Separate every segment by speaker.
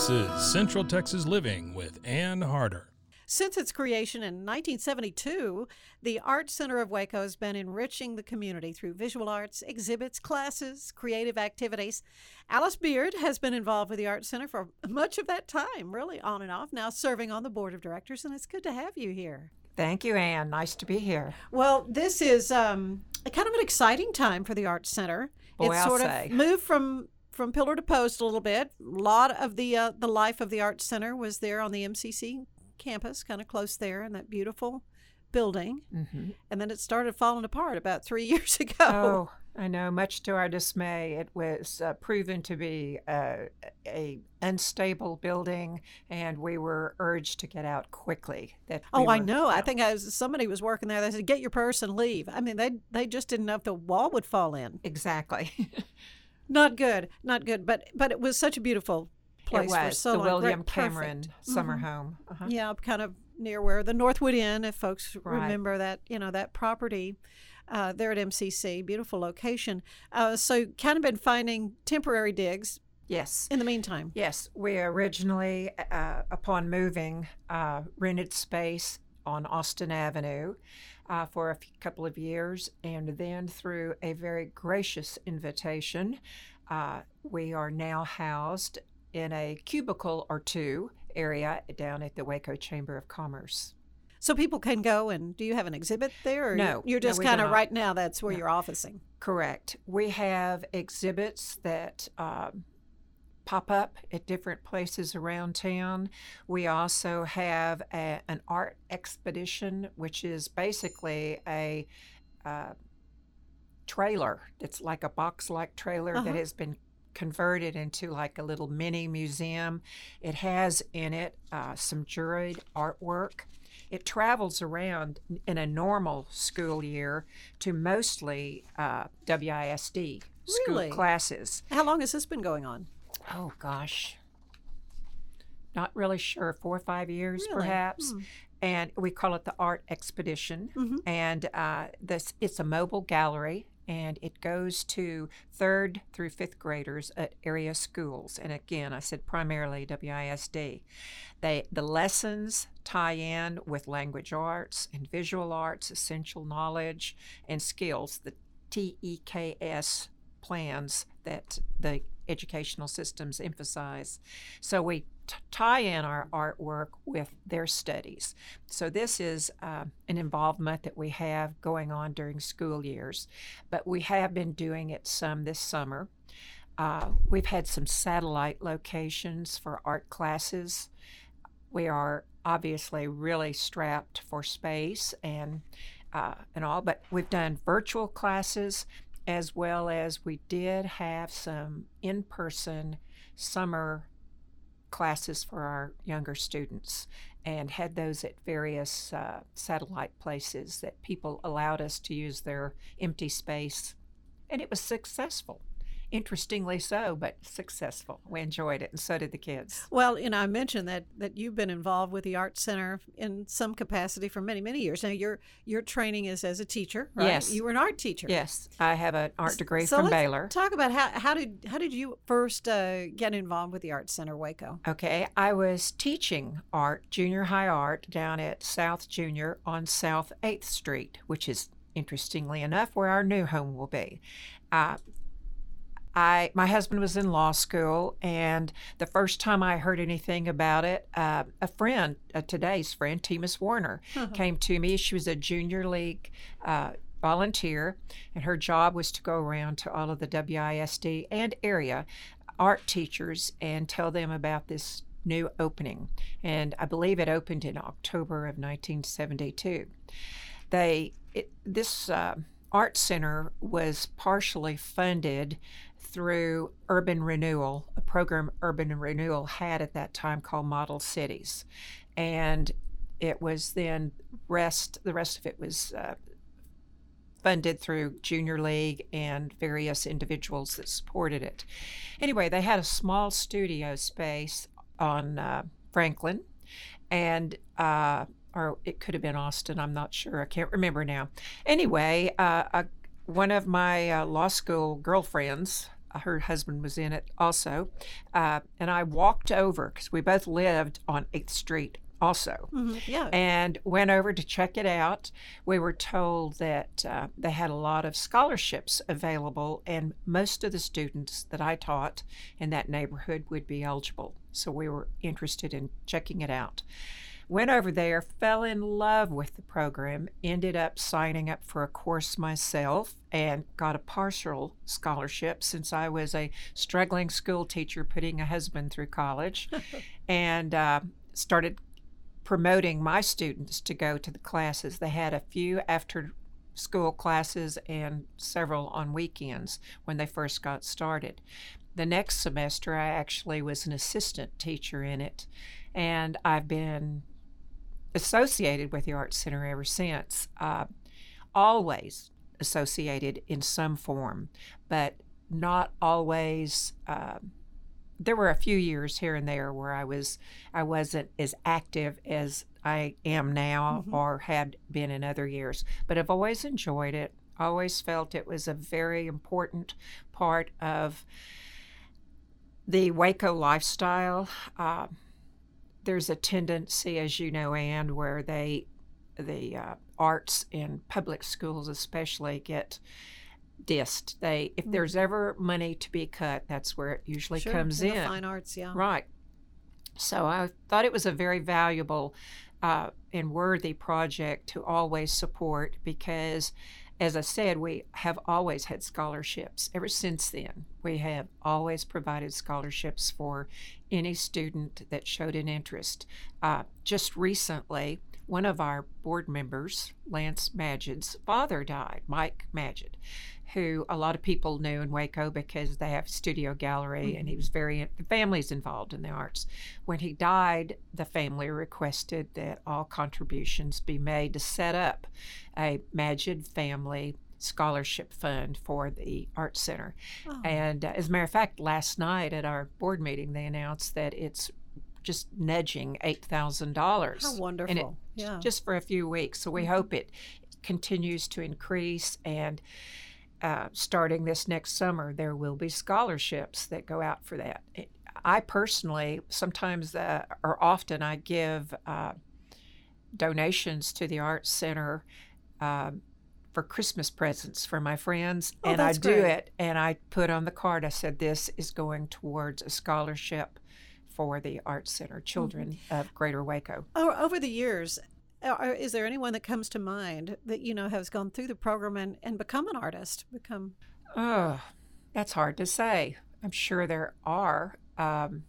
Speaker 1: This is Central Texas Living with Ann Harder.
Speaker 2: Since its creation in 1972, the Art Center of Waco has been enriching the community through visual arts, exhibits, classes, creative activities. Alice Beard has been involved with the Art Center for much of that time, really on and off, now serving on the board of directors, and it's good to have you here.
Speaker 3: Thank you, Anne. Nice to be here.
Speaker 2: Well, this is um, kind of an exciting time for the Art Center.
Speaker 3: Boy,
Speaker 2: it's
Speaker 3: I'll
Speaker 2: sort
Speaker 3: say.
Speaker 2: of moved from from pillar to post a little bit. A lot of the uh, the life of the Arts Center was there on the MCC campus, kind of close there in that beautiful building.
Speaker 3: Mm-hmm.
Speaker 2: And then it started falling apart about three years ago.
Speaker 3: Oh, I know. Much to our dismay, it was uh, proven to be uh, a unstable building, and we were urged to get out quickly. That
Speaker 2: Oh,
Speaker 3: we
Speaker 2: I know. I think I was, somebody was working there. They said, "Get your purse and leave." I mean, they they just didn't know if the wall would fall in.
Speaker 3: exactly.
Speaker 2: Not good, not good. But but it was such a beautiful place
Speaker 3: it
Speaker 2: for
Speaker 3: was
Speaker 2: so
Speaker 3: the
Speaker 2: long.
Speaker 3: William. Cameron summer
Speaker 2: Mhm.
Speaker 3: home. Uh-huh.
Speaker 2: Yeah, kind of near where the Northwood Inn, if folks
Speaker 3: Right.
Speaker 2: remember that, you know, that property uh, there at MCC, beautiful location. Uh, so, kind of been finding temporary digs
Speaker 3: Yes.
Speaker 2: in the meantime.
Speaker 3: Yes, we originally, uh, upon moving, uh, rented space on Austin Avenue uh, for a f- couple of years, and then through a very gracious invitation, uh, we are now housed in a cubicle or two area down at the Waco Chamber of Commerce.
Speaker 2: So people can go and do you have an exhibit there? Or
Speaker 3: No,
Speaker 2: you're
Speaker 3: no,
Speaker 2: just
Speaker 3: do
Speaker 2: kind of right now. That's where
Speaker 3: No.
Speaker 2: you're officing.
Speaker 3: Correct. We have exhibits that um, pop up at different places around town. We also have a, an art expedition, which is basically a uh, trailer. It's like a box like trailer
Speaker 2: Uh-huh.
Speaker 3: that has been converted into like a little mini museum. It has in it uh, some juried artwork. It travels around in a normal school year to mostly uh, WISD school
Speaker 2: Really?
Speaker 3: classes.
Speaker 2: How long has this been going on?
Speaker 3: Oh gosh. Not really sure, four or five years
Speaker 2: Really?
Speaker 3: perhaps.
Speaker 2: Hmm.
Speaker 3: And we call it the Art Expedition.
Speaker 2: Mhm.
Speaker 3: And uh, this it's a mobile gallery and it goes to third through fifth graders at area schools. And again, I said primarily WISD. They the lessons tie in with language arts and visual arts, essential knowledge and skills, the TEKS plans that the educational systems emphasize. So we t- tie in our artwork with their studies. So this is uh, an involvement that we have going on during school years, but we have been doing it some this summer. Uh, we've had some satellite locations for art classes. We are obviously really strapped for space and uh, and all, but we've done virtual classes as well as we did have some in-person summer classes for our younger students and had those at various uh, satellite places that people allowed us to use their empty space. And it was successful interestingly so, but successful. We enjoyed it, and so did the kids.
Speaker 2: Well, you know, I mentioned that that you've been involved with the Art Center in some capacity for many, many years. Now, your your training is as a teacher, right?
Speaker 3: Yes.
Speaker 2: You were an art teacher.
Speaker 3: Yes, I have an art degree
Speaker 2: so
Speaker 3: from
Speaker 2: let's
Speaker 3: Baylor.
Speaker 2: Talk about how how did how did you first uh, get involved with the Art Center Waco?
Speaker 3: Okay, I was teaching art, junior high art, down at South Junior on South 8th Street, which is interestingly enough where our new home will be. Uh, I my husband was in law school, and the first time I heard anything about it, uh, a friend, uh, today's friend, Timus Warner, came to me. She was a junior league. Uh, volunteer and her job was to go around to all of the WISD and area art teachers and tell them about this new opening and I believe it opened in October of 1972 they it, this uh, art center was partially funded through urban renewal a program urban renewal had at that time called model cities and it was then rest the rest of it was uh, funded through junior league and various individuals that supported it anyway they had a small studio space on uh, franklin and uh, or it could have been Austin. I'm not sure. I can't remember now. Anyway, uh, uh, one of my uh, law school girlfriends, her husband was in it also, uh, and I walked over because we both lived on 8th Street also.
Speaker 2: Mhm, Yeah.
Speaker 3: And went over to check it out. We were told that uh, they had a lot of scholarships available, and most of the students that I taught in that neighborhood would be eligible. So we were interested in checking it out. Went over there, fell in love with the program, ended up signing up for a course myself, and got a partial scholarship since I was a struggling school teacher putting a husband through college, and uh, started promoting my students to go to the classes. They had a few after school classes and several on weekends when they first got started. The next semester, I actually was an assistant teacher in it, and I've been associated with the Arts Center ever since. Uh, always associated in some form, but not always. Uh, there were a few years here and there where I was I wasn't as active as I am now or had been in other years, but I've always enjoyed it. Always felt it was a very important part of the Waco lifestyle. Uh, there's a tendency, as you know, and where they the uh, arts in public schools especially get dissed. They if there's ever money to be cut, that's where it usually
Speaker 2: Sure,
Speaker 3: comes
Speaker 2: in the
Speaker 3: in.
Speaker 2: fine arts, yeah.
Speaker 3: Right. So I thought it was a very valuable uh, and worthy project to always support because, as I said, we have always had scholarships. Ever since then, we have always provided scholarships for any student that showed an interest. Uh, just recently, one of our board members, Lance Magid's father died, Mike Magid, who a lot of people knew in Waco because they have studio gallery and he was very the family's involved in the arts. When he died, the family requested that all contributions be made to set up a Magid family scholarship fund for the art center.
Speaker 2: Oh.
Speaker 3: And uh, as a matter of fact, last night at our board meeting, they announced that it's just nudging eight thousand dollars.
Speaker 2: How wonderful. Yeah.
Speaker 3: Just for a few weeks. So we hope it continues to increase and. Uh, starting this next summer, there will be scholarships that go out for that. It, I personally, sometimes uh, or often, I give uh, donations to the Arts Center um, for Christmas presents for my friends,
Speaker 2: Oh,
Speaker 3: and I do
Speaker 2: great.
Speaker 3: it. And I put on the card, I said, "This is going towards a scholarship for the Arts Center children
Speaker 2: Mm-hmm.
Speaker 3: of Greater Waco."
Speaker 2: O- over the years, is there anyone that comes to mind that you know has gone through the program and, and become an artist? Become
Speaker 3: Oh, that's hard to say. I'm sure there are. Um,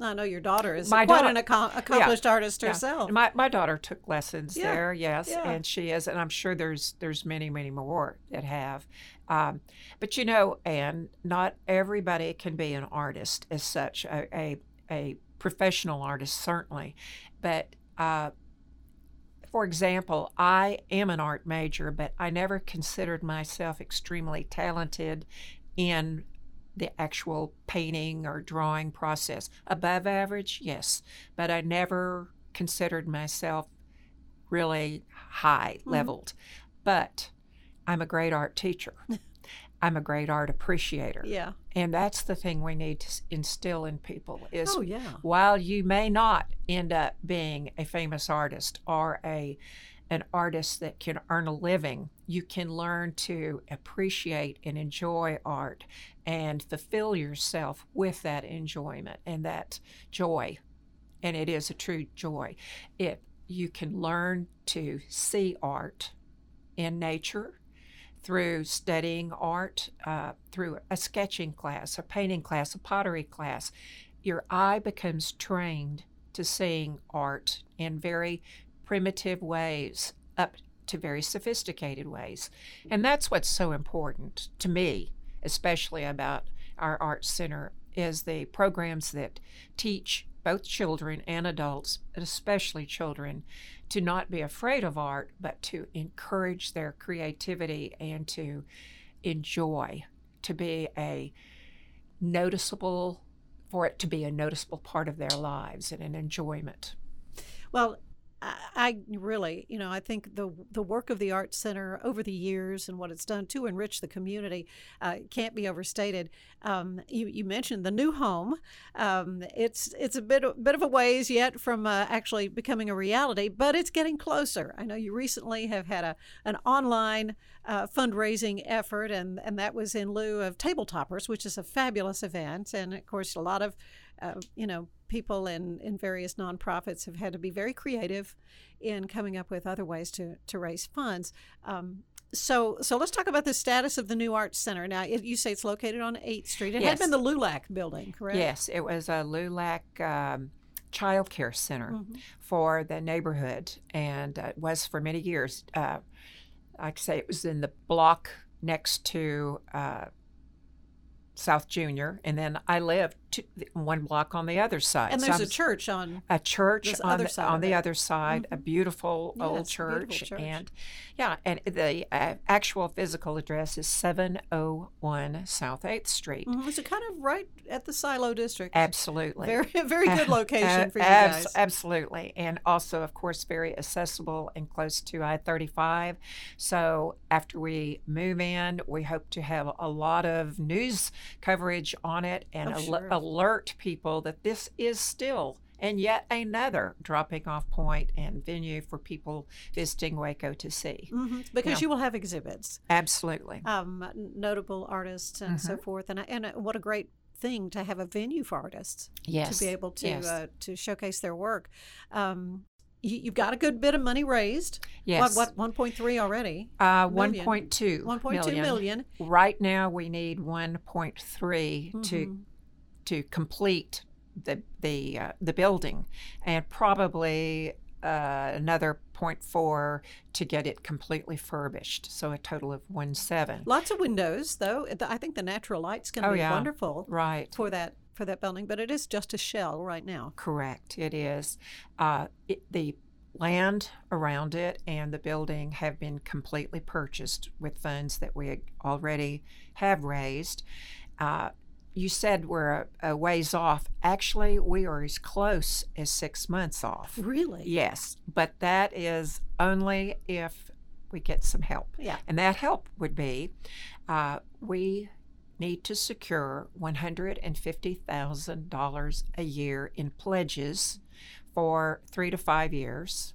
Speaker 2: I know your daughter is
Speaker 3: My
Speaker 2: quite
Speaker 3: daughter-
Speaker 2: an acco- accomplished artist
Speaker 3: yeah.
Speaker 2: herself.
Speaker 3: My my daughter took lessons
Speaker 2: Yeah,
Speaker 3: there, yes,
Speaker 2: yeah.
Speaker 3: and she is, and I'm sure there's there's many many more that have. Um, but you know, and not everybody can be an artist as such, a a, a professional artist certainly, but. Uh, for example, I am an art major, but I never considered myself extremely talented in the actual painting or drawing process. Above average, yes, but I never considered myself really high mm-hmm. leveled. But I'm a great art teacher. I'm a great art appreciator.
Speaker 2: Yeah.
Speaker 3: And that's the thing we need to instill in people is
Speaker 2: Oh, yeah.
Speaker 3: while you may not end up being a famous artist or a an artist that can earn a living, you can learn to appreciate and enjoy art and fulfill yourself with that enjoyment and that joy. And it is a true joy. It you can learn to see art in nature through studying art, uh, through a sketching class, a painting class, a pottery class. Your eye becomes trained to seeing art in very primitive ways up to very sophisticated ways. And that's what's so important to me, especially about our art center, is the programs that teach both children and adults, especially children, to not be afraid of art, but to encourage their creativity and to enjoy, to be a noticeable, for it to be a noticeable part of their lives and an enjoyment.
Speaker 2: Well, I, really, you know, I think the the work of the Art Center over the years and what it's done to enrich the community uh, can't be overstated. Um, you, you mentioned the new home. Um, it's it's a bit a bit of a ways yet from uh, actually becoming a reality, but it's getting closer. I know you recently have had a an online uh, fundraising effort, and and that was in lieu of Tabletoppers, which is a fabulous event, and of course a lot of uh, you know, people in, in various nonprofits have had to be very creative in coming up with other ways to, to raise funds. Um, so, so let's talk about the status of the new arts center. Now, it, you say it's located on 8th Street. It
Speaker 3: Yes.
Speaker 2: had been the LULAC building, correct?
Speaker 3: Yes, it was a LULAC um, child care center
Speaker 2: Mm-hmm.
Speaker 3: for the neighborhood, and uh, it was for many years. Uh, like I say, it was in the block next to uh, South Junior, and then I lived two, one block on the other side.
Speaker 2: And there's
Speaker 3: I'm
Speaker 2: a church on.
Speaker 3: a church on
Speaker 2: other
Speaker 3: the,
Speaker 2: side
Speaker 3: on the.
Speaker 2: Mm-hmm.
Speaker 3: other side, a beautiful
Speaker 2: Yes,
Speaker 3: old
Speaker 2: beautiful
Speaker 3: church,
Speaker 2: church.
Speaker 3: and yeah, and the uh, actual physical address is seven oh one South Eighth Street.
Speaker 2: Mhm, It's kind of right at the Silo District.
Speaker 3: Absolutely,
Speaker 2: Very, very good location
Speaker 3: Uh,
Speaker 2: for you
Speaker 3: abs-
Speaker 2: guys.
Speaker 3: Absolutely, and also, of course, very accessible and close to I thirty five. So after we move in, we hope to have a lot of news coverage on it and
Speaker 2: Oh,
Speaker 3: al-
Speaker 2: sure.
Speaker 3: Alert people that this is still. And yet another dropping off point and venue for people visiting Waco to see.
Speaker 2: Mhm, Because
Speaker 3: Yeah.
Speaker 2: you will have exhibits.
Speaker 3: Absolutely.
Speaker 2: um, notable artists and so
Speaker 3: Mm-hmm.
Speaker 2: forth. And and uh, what a great thing to have a venue for artists
Speaker 3: Yes.
Speaker 2: to be able to
Speaker 3: yes.
Speaker 2: uh, to showcase their work. Um, you, you've got a good bit of money raised.
Speaker 3: Yes.
Speaker 2: What what one point three already?
Speaker 3: Uh, 1.2
Speaker 2: One point two
Speaker 3: million.
Speaker 2: million.
Speaker 3: Right now, we need 1.3
Speaker 2: Mhm.
Speaker 3: to to complete the the uh, the building, and probably uh, another 0.4 to get it completely furbished. So a total of one seven.
Speaker 2: Lots of windows though. I think the natural light's going to
Speaker 3: Oh,
Speaker 2: be
Speaker 3: yeah.
Speaker 2: wonderful
Speaker 3: Right.
Speaker 2: for that for that building. But it is just a shell right now.
Speaker 3: Correct. It is. Uh, it, the land around it and the building have been completely purchased with funds that we already have raised. Uh, you said we're a, a ways off. Actually, we are as close as six months off.
Speaker 2: Really?
Speaker 3: Yes, but that is only if we get some help.
Speaker 2: Yeah.
Speaker 3: And that help would be uh, we need to secure $150,000 a year in pledges for three to five years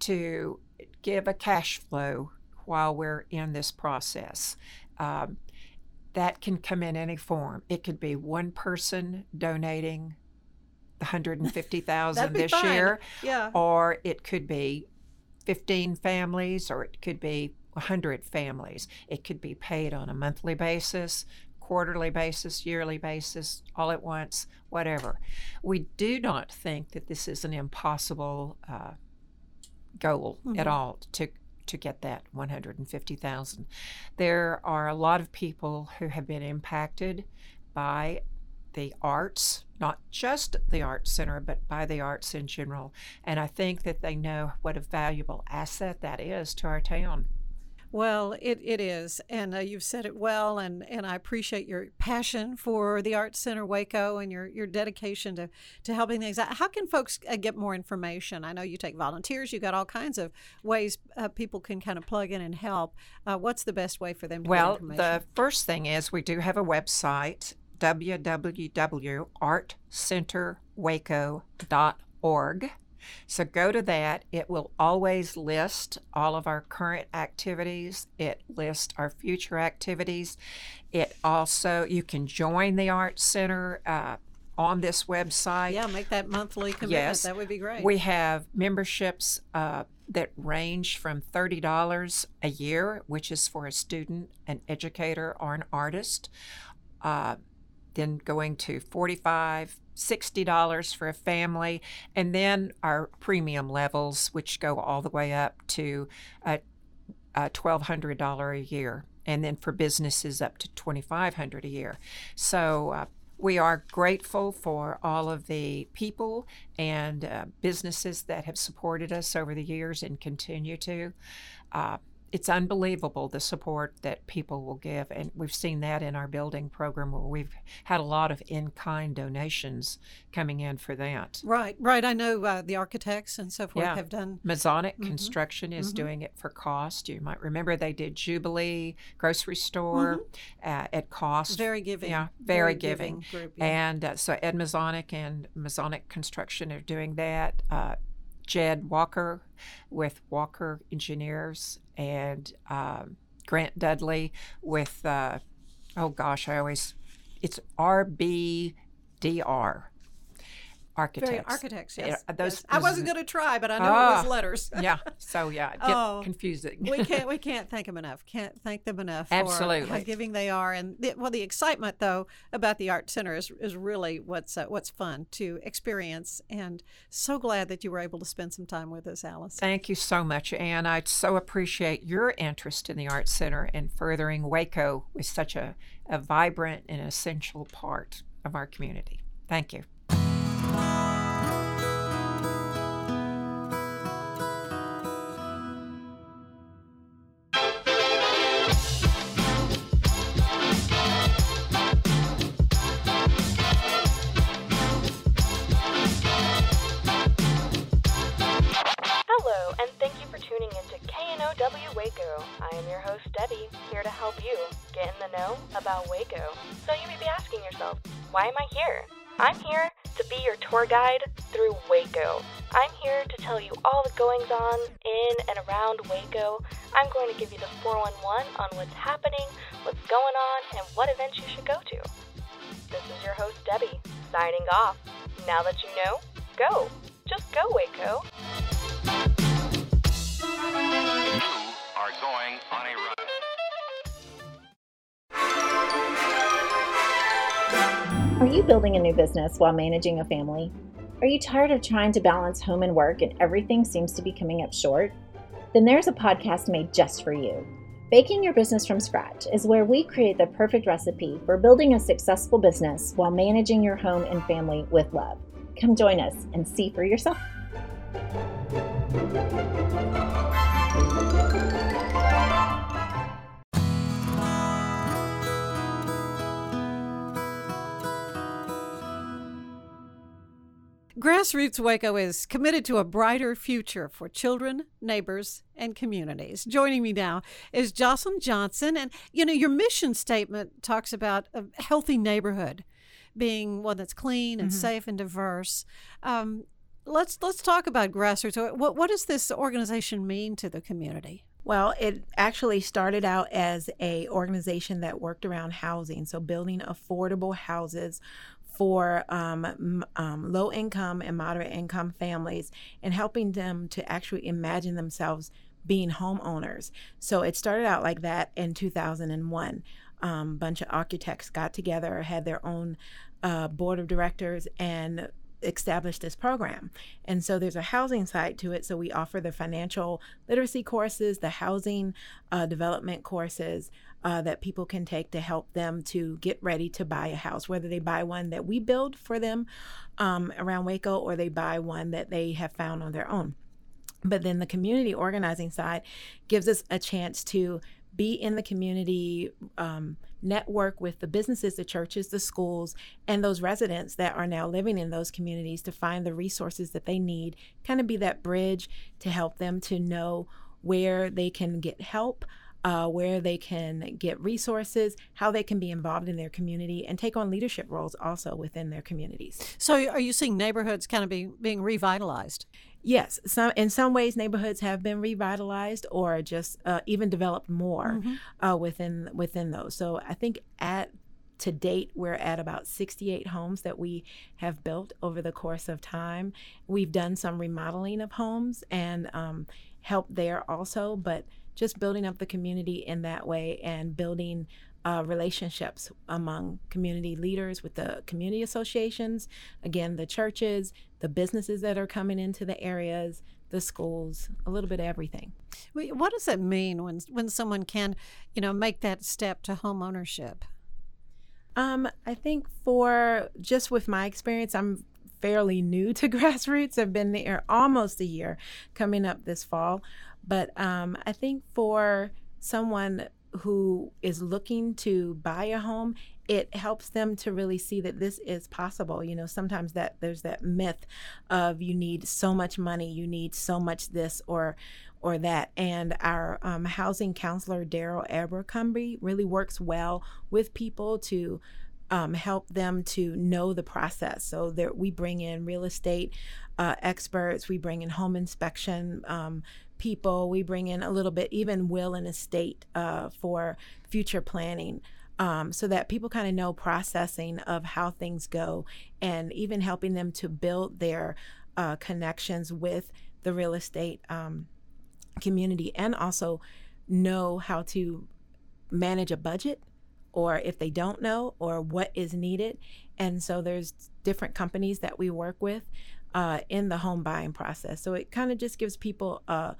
Speaker 3: to give a cash flow while we're in this process. Um, that can come in any form. It could be one person donating the 150,000
Speaker 2: That'd
Speaker 3: this
Speaker 2: fine.
Speaker 3: year
Speaker 2: Yeah.
Speaker 3: or it could be 15 families or it could be 100 families. It could be paid on a monthly basis, quarterly basis, yearly basis, all at once, whatever. We do not think that this is an impossible uh, goal at all to to get that 150,000. There are a lot of people who have been impacted by the arts, not just the Arts Center, but by the arts in general. And I think that they know what a valuable asset that is to our town.
Speaker 2: Well, it, it is, and uh, you've said it well, and, and I appreciate your passion for the Arts Center Waco and your, your dedication to, to helping things out. How can folks uh, get more information? I know you take volunteers, you've got all kinds of ways uh, people can kind of plug in and help. Uh, what's the best way for them to
Speaker 3: well, the first thing is we do have a website, www.artcenterwaco.org. So go to that. It will always list all of our current activities. It lists our future activities. It also, you can join the Art Center uh, on this website.
Speaker 2: yeah, make that monthly commitment.
Speaker 3: Yes.
Speaker 2: That would be great.
Speaker 3: We have memberships uh, that range from $30 a year, which is for a student, an educator, or an artist, uh, then going to 45 $60 for a family, and then our premium levels, which go all the way up to uh, uh, $1,200 a year, and then for businesses up to $2,500 a year. So uh, we are grateful for all of the people and uh, businesses that have supported us over the years and continue to. It's unbelievable the support that people will give and we've seen that in our building program where we've had a lot of in-kind donations coming in for that
Speaker 2: right, right. I know uh, the architects and so forth
Speaker 3: Yeah.
Speaker 2: have done.
Speaker 3: Mazanec
Speaker 2: Mhm.
Speaker 3: Construction is
Speaker 2: Mhm.
Speaker 3: doing it for cost. You might remember they did Jubilee Grocery Store uh, at cost.
Speaker 2: Mm-hmm. Very giving.
Speaker 3: Yeah, very giving.
Speaker 2: group. yeah.
Speaker 3: And uh, so Ed Mazanec and Mazanec Construction are doing that. Uh, Jed Walker with Walker Engineers and um, Grant Dudley with, uh, oh gosh, I always, it's RBDR. Architects.
Speaker 2: Very architects,
Speaker 3: Yeah,
Speaker 2: yes.
Speaker 3: those-
Speaker 2: yes. I wasn't going to try, but I know it
Speaker 3: Ah,
Speaker 2: was letters.
Speaker 3: yeah. So yeah, get
Speaker 2: Oh,
Speaker 3: confusing.
Speaker 2: we can't we can't thank them enough. Can't thank them enough for how giving they are. And the, well, the excitement though about the art center is, is really what's uh, what's fun to experience. And so glad that you were able to spend some time with us, Alice.
Speaker 3: Thank you so much, Anne. I so appreciate your interest in the Art Center and furthering Waco with such a, a vibrant and essential part of our community. Thank you.
Speaker 4: I'm going to give you the 411 on what's happening, what's going on, and what events you should go to. This is your host, Debbie, signing off. Now that you know, go. Just go, Waco.
Speaker 5: You are going on a run.
Speaker 6: Are you building a new business while managing a family? Are you tired of trying to balance home and work and everything seems to be coming up short? Then there's a podcast made just for you. Baking Your Business from Scratch is where we create the perfect recipe for building a successful business while managing your home and family with love. Come join us and see for yourself.
Speaker 2: Grassroots Waco is committed to a brighter future for children, neighbors, and communities. Joining me now is Jocelyn Johnson. And, you know, your mission statement talks about a healthy neighborhood being one that's clean and safe and diverse. Um, let's let's talk about grassroots. What, what does this organization mean to the community?
Speaker 7: Well, it actually started out as a organization that worked around housing, so building affordable houses for um, um, low income and moderate income families and helping them to actually imagine themselves being homeowners. So it started out like that in 2001. Um, bunch of architects got together, had their own uh, board of directors, and established this program. And so there's a housing side to it. So we offer the financial literacy courses, the housing uh, development courses uh, that people can take to help them to get ready to buy a house, whether they buy one that we build for them um, around Waco or they buy one that they have found on their own. But then the community organizing side gives us a chance to be in the community, um, network with the businesses, the churches, the schools, and those residents that are now living in those communities to find the resources that they need, kind of be that bridge to help them to know where they can get help. Uh, where they can get resources, how they can be involved in their community, and take on leadership roles also within their communities.
Speaker 2: So, are you seeing neighborhoods kind of be, being revitalized?
Speaker 7: Yes, some in some ways neighborhoods have been revitalized or just uh, even developed more mm-hmm. uh, within within those. So I think at to date we're at about 68 homes that we have built over the course of time. We've done some remodeling of homes and um, help there also, but just building up the community in that way and building uh, relationships among community leaders with the community associations, again, the churches, the businesses that are coming into the areas, the schools, a little bit of everything.
Speaker 2: What does it mean when when someone can, you know, make that step to home ownership?
Speaker 7: Um, I think for just with my experience, I'm fairly new to grassroots. I've been there almost a year, coming up this fall, but um, I think for someone who is looking to buy a home it helps them to really see that this is possible you know sometimes that there's that myth of you need so much money you need so much this or or that and our um, housing counselor daryl abercrombie really works well with people to um, help them to know the process. So there, we bring in real estate uh, experts, we bring in home inspection um, people. We bring in a little bit, even will and estate uh, for future planning. Um, so that people kind of know processing of how things go and even helping them to build their uh, connections with the real estate um, community and also know how to manage a budget or if they don't know or what is needed and so there's different companies that we work with uh, in the home buying process. So it kind of just gives people a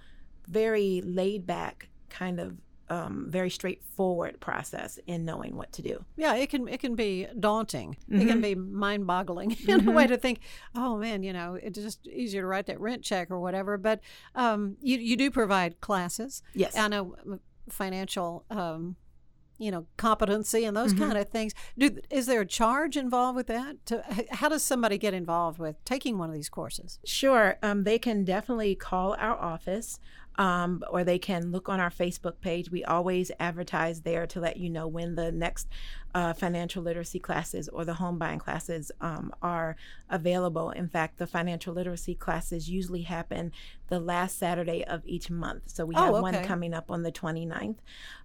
Speaker 7: very laid back kind of um, very straightforward process in knowing what to do.
Speaker 2: Yeah, it can it can be daunting. Mm-hmm. It can mm-hmm. be mind boggling in mm-hmm. a way to think, oh man, you know, it's just easier to write that rent check or whatever. But um, you you do provide classes.
Speaker 7: Yes,
Speaker 2: I know uh, financial um, you know competency and those mm-hmm. kind of things. Do is there a charge involved with that? To, how does somebody get involved with taking one of these courses?
Speaker 7: Sure um, they can definitely call our office um, or they can look on our Facebook page. We always advertise there to let you know when the next uh, financial literacy classes or the home buying classes um, are available. In fact, the financial literacy classes usually happen the last Saturday of each month. So we have oh, okay. one coming up on the 29th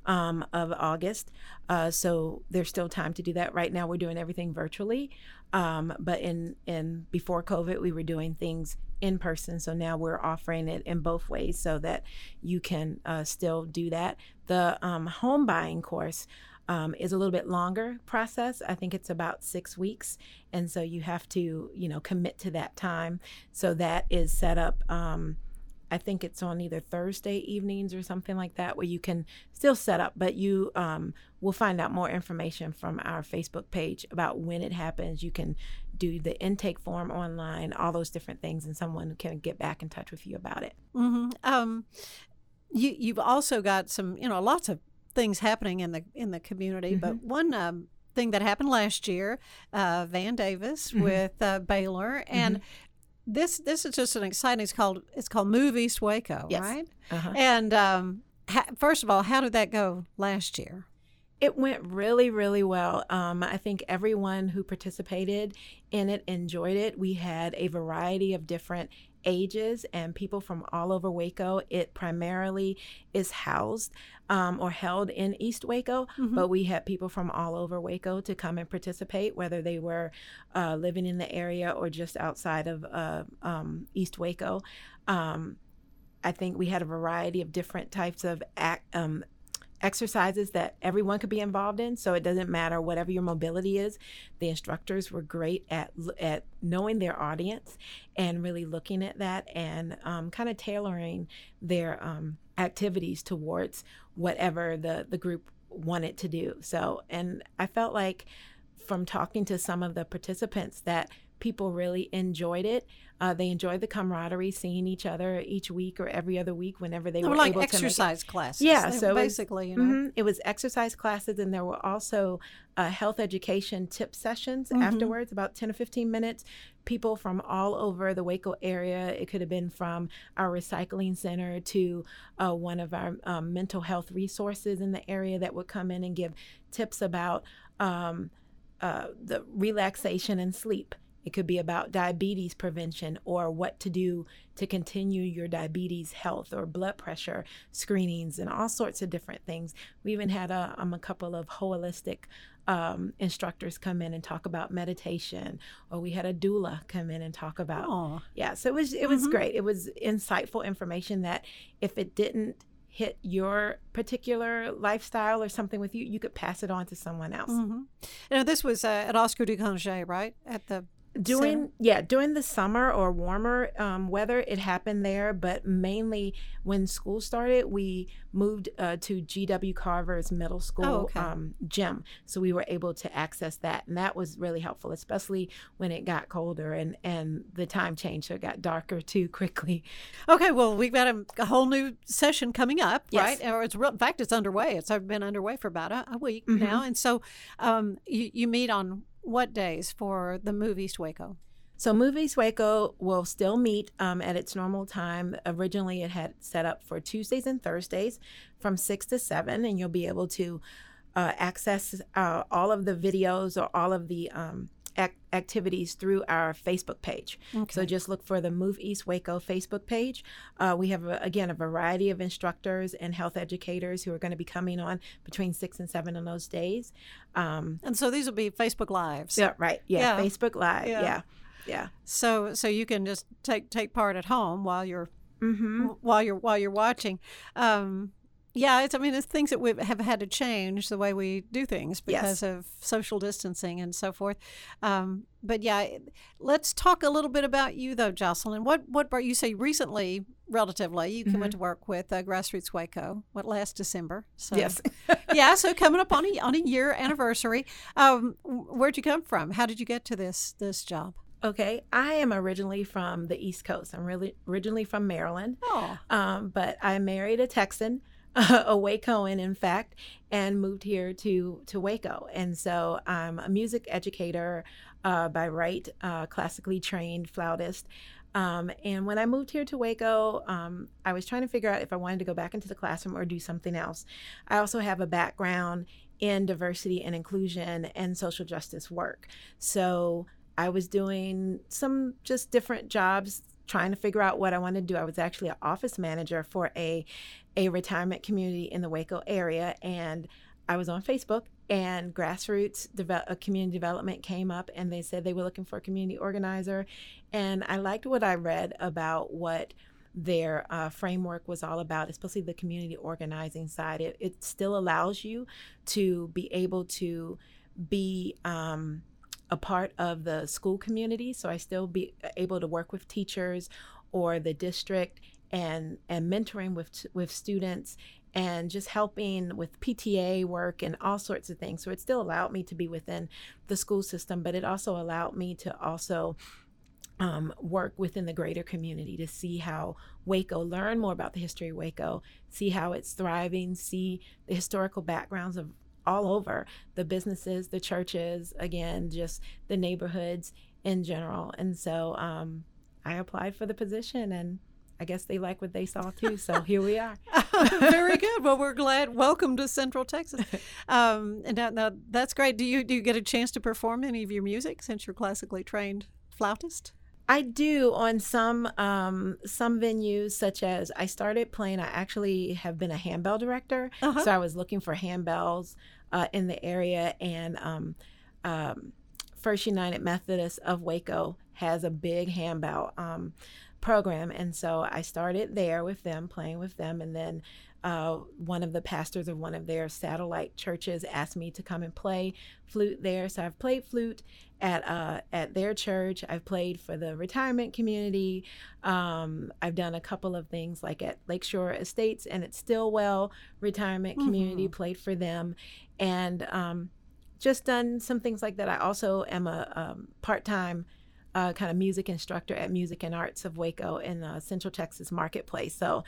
Speaker 7: um, of August. Uh, so there's still time to do that. Right now, we're doing everything virtually. Um, but in in before COVID, we were doing things in person. So now we're offering it in both ways, so that you can uh, still do that. The um, home buying course um, is a little bit longer process. I think it's about six weeks, and so you have to you know commit to that time. So that is set up. Um, I think it's on either Thursday evenings or something like that, where you can still set up, but you um, will find out more information from our Facebook page about when it happens. You can do the intake form online, all those different things, and someone can get back in touch with you about it.
Speaker 2: Mm-hmm. Um, you you've also got some, you know, lots of things happening in the in the community, mm-hmm. but one um, thing that happened last year, uh, Van Davis mm-hmm. with uh, Baylor, and mm-hmm this this is just an exciting. It's called it's called Move East Waco,
Speaker 7: yes.
Speaker 2: right?
Speaker 7: Uh-huh.
Speaker 2: And um, ha- first of all, how did that go last year?
Speaker 7: It went really, really well. Um, I think everyone who participated in it enjoyed it. We had a variety of different ages and people from all over Waco. It primarily is housed um, or held in East Waco, mm-hmm. but we had people from all over Waco to come and participate, whether they were uh, living in the area or just outside of uh, um, East Waco. Um, I think we had a variety of different types of act, um, exercises that everyone could be involved in. So it doesn't matter whatever your mobility is. The instructors were great at at knowing their audience and really looking at that and um, kind of tailoring their um, activities towards whatever the the group wanted to do. So and I felt like from talking to some of the participants that people really enjoyed it. Uh, they enjoyed the camaraderie, seeing each other each week or every other week whenever they
Speaker 2: They
Speaker 7: were
Speaker 2: were like
Speaker 7: able to make it.
Speaker 2: exercise classes.
Speaker 7: Yeah,
Speaker 2: They-
Speaker 7: so it was-
Speaker 2: basically, you know.
Speaker 7: Mhm. It was exercise classes, and there were also uh, health education tip sessions
Speaker 2: Mhm.
Speaker 7: afterwards, about 10 or 15 minutes. People from all over the Waco area. It could have been from our recycling center to uh, one of our um, mental health resources in the area that would come in and give tips about um, uh, the relaxation and sleep. It could be about diabetes prevention or what to do to continue your diabetes health or blood pressure screenings and all sorts of different things. We even had a, um, a couple of holistic um, instructors come in and talk about meditation, or we had a doula come in and talk about.
Speaker 2: Aw.
Speaker 7: Yeah, so it was it was
Speaker 2: Mhm.
Speaker 7: great. It was insightful information that if it didn't hit your particular lifestyle or something with you, you could pass it on to someone else.
Speaker 2: Mhm. You know, this was uh, at Oscar DuConge, right? At the
Speaker 7: during
Speaker 2: center?
Speaker 7: yeah during the summer or warmer um, weather it happened there but mainly when school started we moved uh, to gw carver's middle school
Speaker 2: Oh, okay.
Speaker 7: um, gym so we were able to access that and that was really helpful especially when it got colder and and the time changed so it got darker too quickly
Speaker 2: Okay, well, we've got a, a whole new session coming up,
Speaker 7: Yes.
Speaker 2: right? Or it's real, in fact, it's underway. It's been underway for about a, a week
Speaker 7: Mhm.
Speaker 2: now, and so um, you you meet on what days for the Move East Waco?
Speaker 7: So Move East Waco will still meet um, at its normal time. Originally, it had set up for Tuesdays and Thursdays from six to seven, and you'll be able to uh, access uh, all of the videos or all of the um, ac- activities through our Facebook page. So just look for the Move East Waco Facebook page. Uh, we have a, again a variety of instructors and health educators who are going to be coming on between six and seven on those days. Um,
Speaker 2: And so these will be Facebook Lives.
Speaker 7: yeah, right. Yeah,
Speaker 2: Yeah.
Speaker 7: Facebook Live.
Speaker 2: Yeah.
Speaker 7: Yeah, yeah.
Speaker 2: So so you can just take take part at home while you're
Speaker 7: Mm-hmm.
Speaker 2: while you're while you're watching. Um, yeah, it's I mean it's things that we have had to change the way we do things because of social distancing and so forth. Um, but yeah, let's talk a little bit about you though, Jocelyn. What what brought you say recently, relatively, you
Speaker 7: Mm-hmm.
Speaker 2: went to work with uh, Grassroots Waco. What last December? So,
Speaker 7: Yes.
Speaker 2: yeah, so coming up on a on a year anniversary. Um, where'd you come from? How did you get to this this job?
Speaker 7: Okay, I am originally from the East Coast. I'm really originally from Maryland,
Speaker 2: Oh,
Speaker 7: um, but I married a Texan, a Wacoan, in fact, and moved here to to Waco. And so I'm a music educator uh, by right, uh, classically trained flautist. Um, and when I moved here to Waco, um, I was trying to figure out if I wanted to go back into the classroom or do something else. I also have a background in diversity and inclusion and social justice work. So I was doing some just different jobs trying to figure out what I wanted to do. I was actually an office manager for a a retirement community in the Waco area and I was on Facebook and grassroots Deve- uh, community development came up and they said they were looking for a community organizer and I liked what I read about what their uh, framework was all about, especially the community organizing side. It, it still allows you to be able to be um, a part of the school community. So I still be able to work with teachers or the district and and mentoring with with students and just helping with PTA work and all sorts of things. So it still allowed me to be within the school system, but it also allowed me to also um, work within the greater community to see how Waco, learn more about the history of Waco, see how it's thriving, see the historical backgrounds of all over the businesses, the churches, again, just the neighborhoods in general. And so um, I applied for the position and I guess they like what they saw too. So here we are.
Speaker 2: Very good. Well, we're glad. Welcome to Central Texas. Um, and now, now that's great. Do you do you get a chance to perform any of your music since you're classically trained flautist?
Speaker 7: I do on some um, some venues, such as I started playing. I actually have been a handbell director,
Speaker 2: Uh-huh.
Speaker 7: so I was looking for handbells uh, in the area. And um, um, First United Methodist of Waco has a big handbell um, program, and so I started there with them, playing with them, and then. Uh, one of the pastors of one of their satellite churches asked me to come and play flute there. So I've played flute at uh, at their church. I've played for the retirement community. Um, I've done a couple of things like at Lakeshore Estates and at Stillwell Retirement Community. Played for them, and um, just done some things like that. I also am a um, part time uh, kind of music instructor at Music and Arts of Waco in the Central Texas Marketplace. So,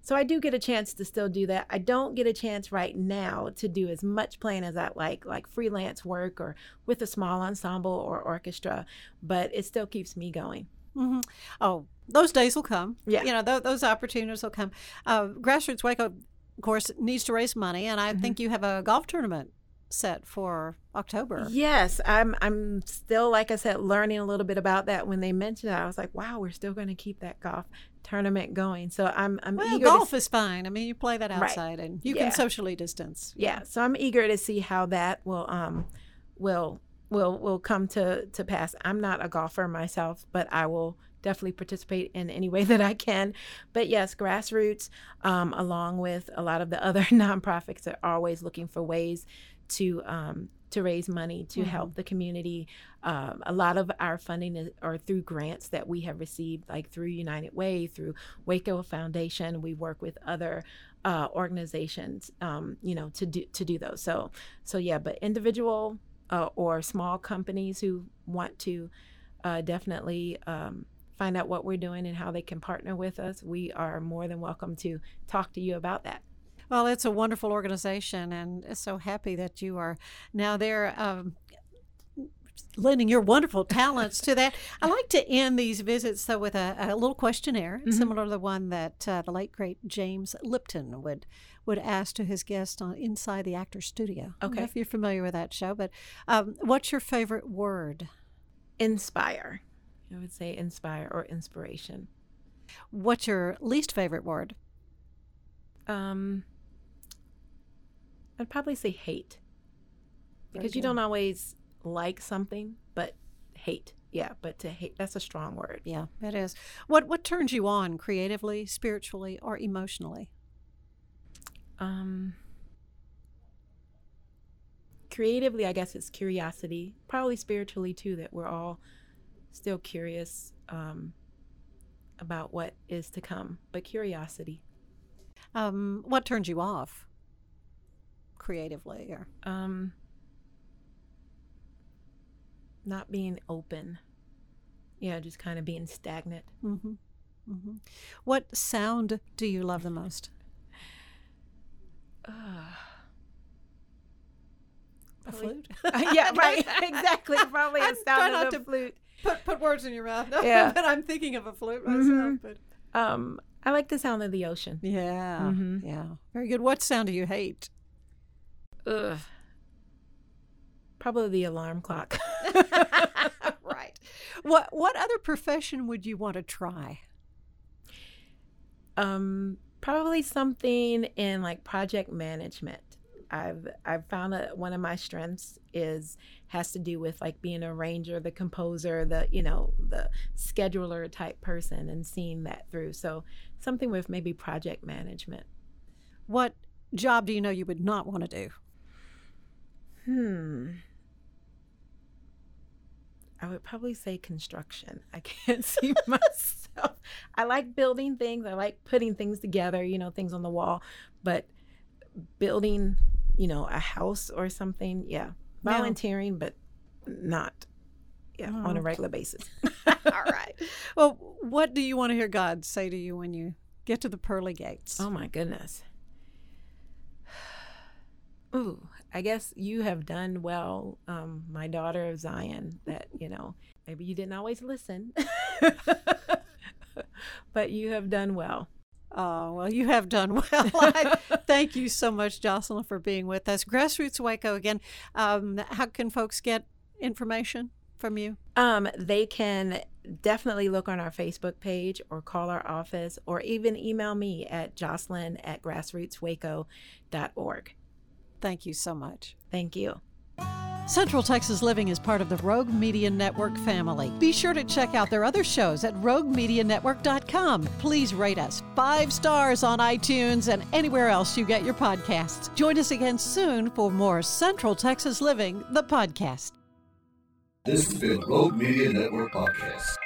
Speaker 7: so I do get a chance to still do that. I don't get a chance right now to do as much playing as I like, like freelance work or with a small ensemble or orchestra, but it still keeps me going.
Speaker 2: Mm-hmm. Oh, those days will come.
Speaker 7: Yeah.
Speaker 2: You know, th- those opportunities will come. Uh, Grassroots Waco, of course, needs to raise money, and I mm-hmm. think you have a golf tournament set for October.
Speaker 7: Yes, I'm. I'm still, like I said, learning a little bit about that. When they mentioned it, I was like, "Wow, we're still going to keep that golf tournament going." So I'm. I'm
Speaker 2: well,
Speaker 7: eager.
Speaker 2: Golf
Speaker 7: to...
Speaker 2: is fine. I mean, you play that outside, right. and you
Speaker 7: yeah.
Speaker 2: can socially distance.
Speaker 7: Yeah. So I'm eager to see how that will um will will will come to to pass. I'm not a golfer myself, but I will definitely participate in any way that I can. But yes, grassroots, um, along with a lot of the other nonprofits, are always looking for ways to um, to raise money to mm-hmm. help the community. Um, a lot of our funding is, are through grants that we have received, like through United Way, through Waco Foundation. We work with other uh, organizations, um, you know, to do to do those. So so yeah, but individual uh, or small companies who want to uh, definitely um, find out what we're doing and how they can partner with us, we are more than welcome to talk to you about that.
Speaker 2: Well, it's a wonderful organization, and so happy that you are now there. Um, lending your wonderful talents to that. I like to end these visits though with a, a little questionnaire, mm-hmm. similar to the one that uh, the late great James Lipton would would ask to his guest on Inside the Actor Studio.
Speaker 7: Okay,
Speaker 2: if you're familiar with that show, but um, what's your favorite word?
Speaker 7: Inspire. I would say inspire or inspiration.
Speaker 2: What's your least favorite word?
Speaker 7: Um, I'd probably say hate. Because you don't always like something, but hate. Yeah, but to hate that's a strong word.
Speaker 2: Yeah, it is. What what turns you on creatively, spiritually, or emotionally?
Speaker 7: Um creatively, I guess it's curiosity. Probably spiritually too, that we're all still curious um, about what is to come, but curiosity.
Speaker 2: Um, what turns you off creatively? Or?
Speaker 7: Um, not being open. Yeah, just kind of being stagnant.
Speaker 2: Mm-hmm. Mm-hmm. What sound do you love the most?
Speaker 7: Uh,
Speaker 2: a flute?
Speaker 7: yeah, right. exactly. Probably a sound of a flute
Speaker 2: put put words in your mouth.
Speaker 7: Yeah.
Speaker 2: but I'm thinking of a flute myself. Mm-hmm. But
Speaker 7: um, I like the sound of the ocean.
Speaker 2: Yeah, mm-hmm. yeah, very good. What sound do you hate?
Speaker 7: Ugh. Probably the alarm clock.
Speaker 2: right. What what other profession would you want to try?
Speaker 7: Um, probably something in like project management. I've I've found that one of my strengths is has to do with like being a ranger, the composer, the you know the scheduler type person, and seeing that through. So something with maybe project management.
Speaker 2: What job do you know you would not want to do?
Speaker 7: Hmm. I would probably say construction. I can't see myself. I like building things. I like putting things together, you know, things on the wall, but building you know, a house or something, yeah, volunteering, yeah. but not yeah, oh. on a regular basis.
Speaker 2: All right. Well, what do you want to hear God say to you when you get to the pearly gates?
Speaker 7: Oh my goodness. Ooh, I guess you have done well, um, my daughter of Zion, that, you know, maybe you didn't always listen, but you have done well.
Speaker 2: Oh, well, you have done well. thank you so much, Jocelyn, for being with us. Grassroots Waco, again, um, how can folks get information from you?
Speaker 7: Um, they can definitely look on our Facebook page or call our office or even email me at jocelyn at grassrootswaco.org.
Speaker 2: Thank you so much.
Speaker 7: Thank you.
Speaker 2: Central Texas Living is part of the Rogue Media Network family. Be sure to check out their other shows at roguemedianetwork.com. Please rate us five stars on iTunes and anywhere else you get your podcasts. Join us again soon for more Central Texas Living, the podcast.
Speaker 8: This has been Rogue Media Network Podcast.